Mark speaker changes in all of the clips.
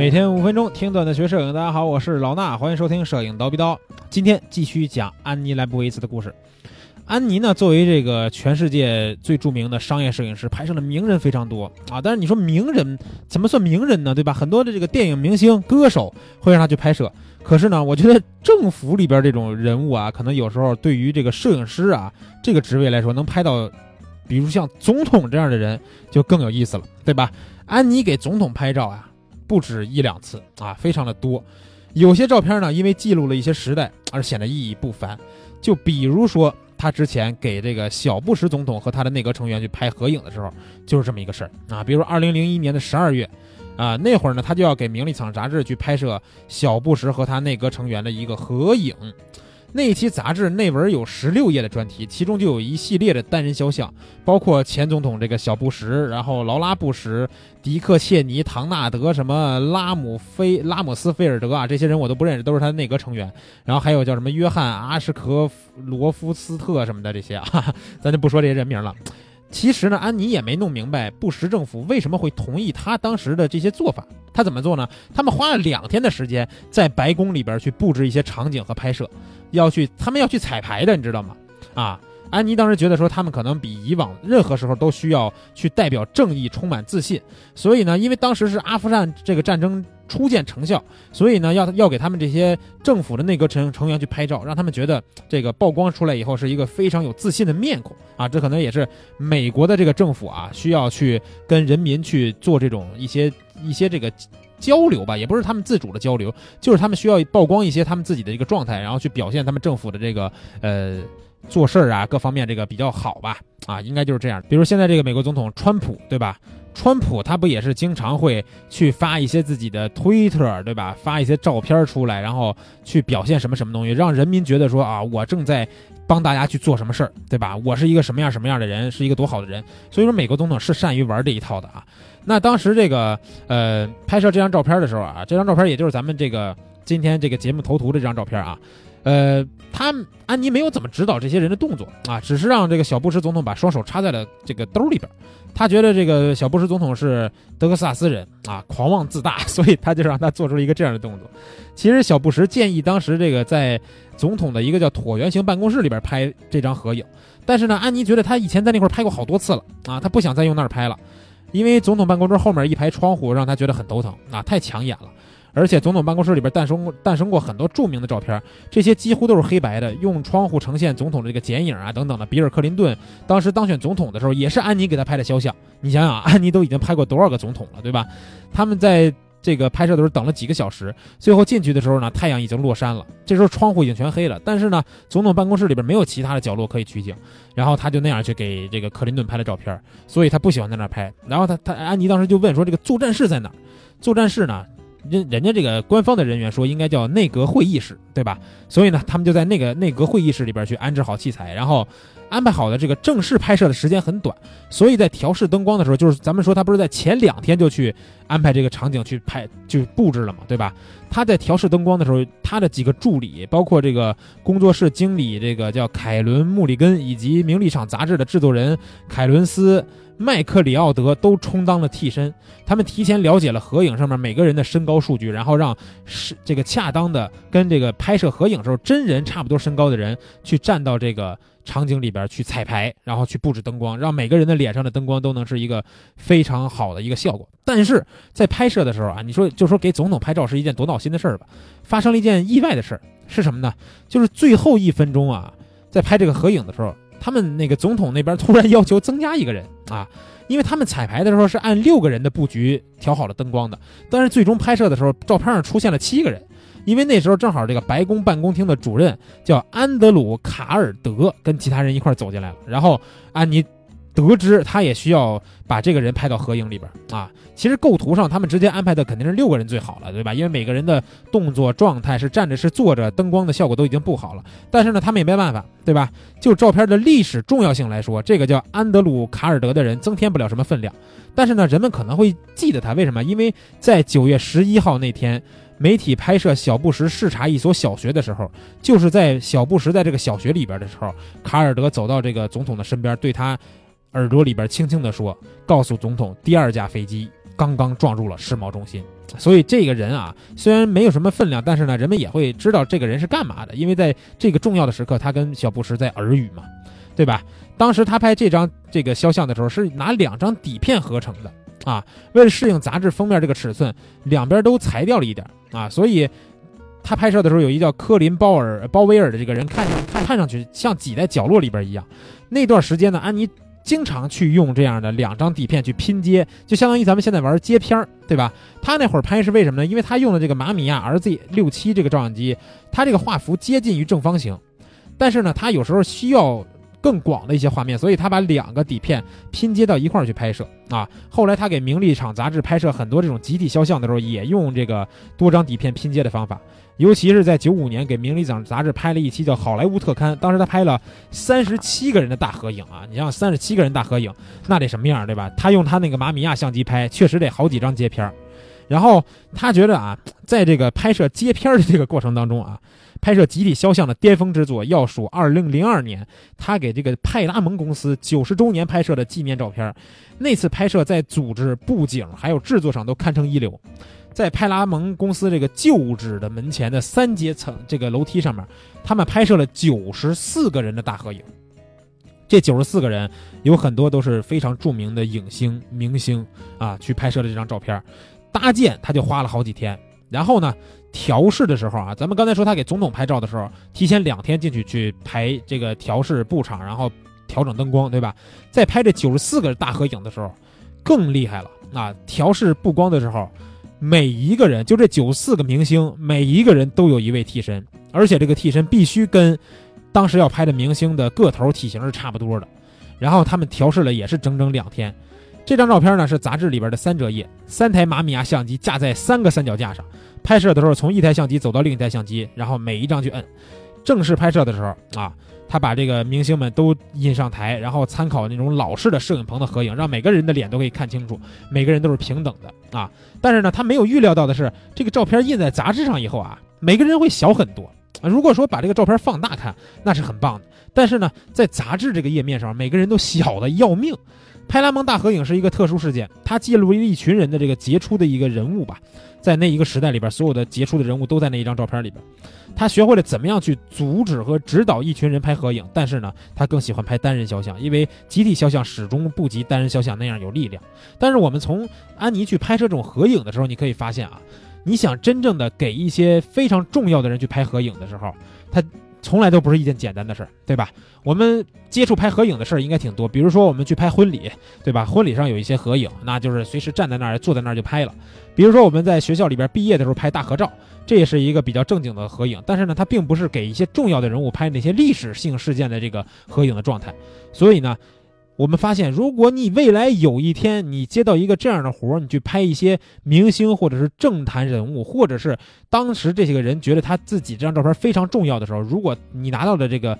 Speaker 1: 每天五分钟听段子学摄影，大家好，我是老衲，欢迎收听摄影刀逼刀。今天继续讲安妮莱布维茨的故事。安妮呢，作为这个全世界最著名的商业摄影师，拍摄的名人非常多啊。但是你说名人怎么算名人呢？对吧？很多的这个电影明星、歌手会让他去拍摄。可是呢，我觉得政府里边这种人物啊，可能有时候对于这个摄影师啊这个职位来说，能拍到，比如像总统这样的人就更有意思了，对吧？安妮给总统拍照啊，不止一两次啊，非常的多。有些照片呢，因为记录了一些时代而显得意义不凡。就比如说。他之前给这个小布什总统和他的内阁成员去拍合影的时候，就是这么一个事儿啊。比如说，二零零一年的十二月，啊，那会儿呢，他就要给《名利场》杂志去拍摄小布什和他内阁成员的一个合影。那一期杂志内文有十六页的专题，其中就有一系列的单人肖像，包括前总统这个小布什，然后劳拉布什、迪克切尼、唐纳德、什么拉姆菲、拉姆斯菲尔德啊，这些人我都不认识，都是他的内阁成员。然后还有叫什么约翰阿什科罗夫斯特什么的这些啊，咱就不说这些人名了。其实呢，安妮也没弄明白布什政府为什么会同意他当时的这些做法。他怎么做呢？他们花了两天的时间在白宫里边去布置一些场景和拍摄，要去他们要去彩排的，你知道吗？啊，安妮当时觉得说他们可能比以往任何时候都需要去代表正义，充满自信。所以呢，因为当时是阿富汗这个战争。初见成效，所以呢，要要给他们这些政府的内阁成成员去拍照，让他们觉得这个曝光出来以后是一个非常有自信的面孔啊！这可能也是美国的这个政府啊，需要去跟人民去做这种一些一些这个交流吧，也不是他们自主的交流，就是他们需要曝光一些他们自己的一个状态，然后去表现他们政府的这个呃做事儿啊各方面这个比较好吧啊，应该就是这样。比如现在这个美国总统川普，对吧？川普他不也是经常会去发一些自己的推特，对吧？发一些照片出来，然后去表现什么什么东西，让人民觉得说啊，我正在帮大家去做什么事儿，对吧？我是一个什么样什么样的人，是一个多好的人。所以说，美国总统是善于玩这一套的啊。那当时这个呃拍摄这张照片的时候啊，这张照片也就是咱们这个今天这个节目头图的这张照片啊。呃，他安妮没有怎么指导这些人的动作啊，只是让这个小布什总统把双手插在了这个兜里边。他觉得这个小布什总统是德克萨斯人啊，狂妄自大，所以他就让他做出了一个这样的动作。其实小布什建议当时这个在总统的一个叫椭圆形办公室里边拍这张合影，但是呢，安妮觉得他以前在那块拍过好多次了啊，他不想再用那儿拍了，因为总统办公桌后面一排窗户让他觉得很头疼啊，太抢眼了。而且总统办公室里边诞生诞生过很多著名的照片，这些几乎都是黑白的，用窗户呈现总统的这个剪影啊等等的。比尔·克林顿当时当选总统的时候，也是安妮给他拍的肖像。你想想，安妮都已经拍过多少个总统了，对吧？他们在这个拍摄的时候等了几个小时，最后进去的时候呢，太阳已经落山了，这时候窗户已经全黑了。但是呢，总统办公室里边没有其他的角落可以取景，然后他就那样去给这个克林顿拍了照片，所以他不喜欢在那儿拍。然后他他安妮当时就问说：“这个作战室在哪儿？”作战室呢？人人家这个官方的人员说应该叫内阁会议室，对吧？所以呢，他们就在那个内阁会议室里边去安置好器材，然后安排好的这个正式拍摄的时间很短，所以在调试灯光的时候，就是咱们说他不是在前两天就去安排这个场景去拍就布置了嘛，对吧？他在调试灯光的时候，他的几个助理，包括这个工作室经理，这个叫凯伦·穆里根，以及《名利场》杂志的制作人凯伦斯。麦克里奥德都充当了替身，他们提前了解了合影上面每个人的身高数据，然后让是这个恰当的跟这个拍摄合影时候真人差不多身高的人去站到这个场景里边去彩排，然后去布置灯光，让每个人的脸上的灯光都能是一个非常好的一个效果。但是在拍摄的时候啊，你说就说给总统拍照是一件多闹心的事儿吧？发生了一件意外的事儿，是什么呢？就是最后一分钟啊，在拍这个合影的时候。他们那个总统那边突然要求增加一个人啊，因为他们彩排的时候是按六个人的布局调好了灯光的，但是最终拍摄的时候，照片上出现了七个人，因为那时候正好这个白宫办公厅的主任叫安德鲁·卡尔德跟其他人一块走进来了，然后安妮。得知他也需要把这个人拍到合影里边啊，其实构图上他们直接安排的肯定是六个人最好了，对吧？因为每个人的动作状态是站着是坐着，灯光的效果都已经不好了。但是呢，他们也没办法，对吧？就照片的历史重要性来说，这个叫安德鲁·卡尔德的人增添不了什么分量。但是呢，人们可能会记得他，为什么？因为在九月十一号那天，媒体拍摄小布什视察一所小学的时候，就是在小布什在这个小学里边的时候，卡尔德走到这个总统的身边，对他。耳朵里边轻轻地说：“告诉总统，第二架飞机刚刚撞入了世贸中心所以这个人啊，虽然没有什么分量，但是呢，人们也会知道这个人是干嘛的，因为在这个重要的时刻，他跟小布什在耳语嘛，对吧？当时他拍这张这个肖像的时候，是拿两张底片合成的啊，为了适应杂志封面这个尺寸，两边都裁掉了一点啊，所以他拍摄的时候，有一叫科林鲍尔鲍威尔的这个人，看上看看上去像挤在角落里边一样。那段时间呢，安妮。经常去用这样的两张底片去拼接，就相当于咱们现在玩接片儿，对吧？他那会儿拍是为什么呢？因为他用的这个马米亚 RZ 六七这个照相机，它这个画幅接近于正方形，但是呢，他有时候需要更广的一些画面，所以他把两个底片拼接到一块儿去拍摄啊。后来他给名利场杂志拍摄很多这种集体肖像的时候，也用这个多张底片拼接的方法。尤其是在九五年给《名利场》杂志拍了一期叫《好莱坞特刊》，当时他拍了三十七个人的大合影啊！你像三十七个人大合影，那得什么样，对吧？他用他那个马米亚相机拍，确实得好几张接片儿。然后他觉得啊，在这个拍摄接片的这个过程当中啊，拍摄集体肖像的巅峰之作要数二零零二年他给这个派拉蒙公司九十周年拍摄的纪念照片。那次拍摄在组织、布景还有制作上都堪称一流。在派拉蒙公司这个旧址的门前的三阶层这个楼梯上面，他们拍摄了九十四个人的大合影。这九十四个人有很多都是非常著名的影星明星啊，去拍摄的这张照片。搭建他就花了好几天，然后呢，调试的时候啊，咱们刚才说他给总统拍照的时候，提前两天进去去排这个调试布场，然后调整灯光，对吧？在拍这九十四个大合影的时候，更厉害了啊！调试布光的时候。每一个人，就这九四个明星，每一个人都有一位替身，而且这个替身必须跟当时要拍的明星的个头、体型是差不多的。然后他们调试了也是整整两天。这张照片呢是杂志里边的三折页，三台马米亚相机架在三个三脚架上，拍摄的时候从一台相机走到另一台相机，然后每一张去摁。正式拍摄的时候啊。他把这个明星们都印上台，然后参考那种老式的摄影棚的合影，让每个人的脸都可以看清楚，每个人都是平等的啊。但是呢，他没有预料到的是，这个照片印在杂志上以后啊，每个人会小很多。如果说把这个照片放大看，那是很棒的。但是呢，在杂志这个页面上，每个人都小的要命。派拉蒙大合影是一个特殊事件，它记录了一群人的这个杰出的一个人物吧。在那一个时代里边，所有的杰出的人物都在那一张照片里边。他学会了怎么样去阻止和指导一群人拍合影，但是呢，他更喜欢拍单人肖像，因为集体肖像始终不及单人肖像那样有力量。但是我们从安妮去拍摄这种合影的时候，你可以发现啊，你想真正的给一些非常重要的人去拍合影的时候，他。从来都不是一件简单的事儿，对吧？我们接触拍合影的事儿应该挺多，比如说我们去拍婚礼，对吧？婚礼上有一些合影，那就是随时站在那儿、坐在那儿就拍了。比如说我们在学校里边毕业的时候拍大合照，这也是一个比较正经的合影。但是呢，它并不是给一些重要的人物拍那些历史性事件的这个合影的状态。所以呢。我们发现，如果你未来有一天你接到一个这样的活儿，你去拍一些明星或者是政坛人物，或者是当时这些个人觉得他自己这张照片非常重要的时候，如果你拿到的这个，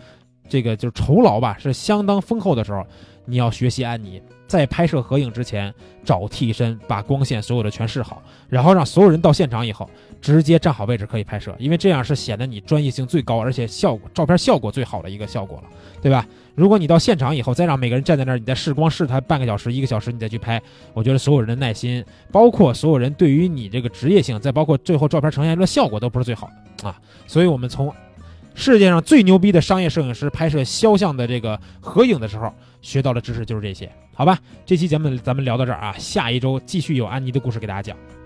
Speaker 1: 这个就是酬劳吧，是相当丰厚的时候，你要学习安妮，在拍摄合影之前找替身，把光线所有的全试好，然后让所有人到现场以后直接站好位置可以拍摄，因为这样是显得你专业性最高，而且效果照片效果最好的一个效果了，对吧？如果你到现场以后，再让每个人站在那儿，你再试光试他半个小时、一个小时，你再去拍，我觉得所有人的耐心，包括所有人对于你这个职业性，再包括最后照片呈现出来效果都不是最好的啊。所以，我们从世界上最牛逼的商业摄影师拍摄肖像的这个合影的时候，学到的知识就是这些，好吧？这期节目咱们聊到这儿啊，下一周继续有安妮的故事给大家讲。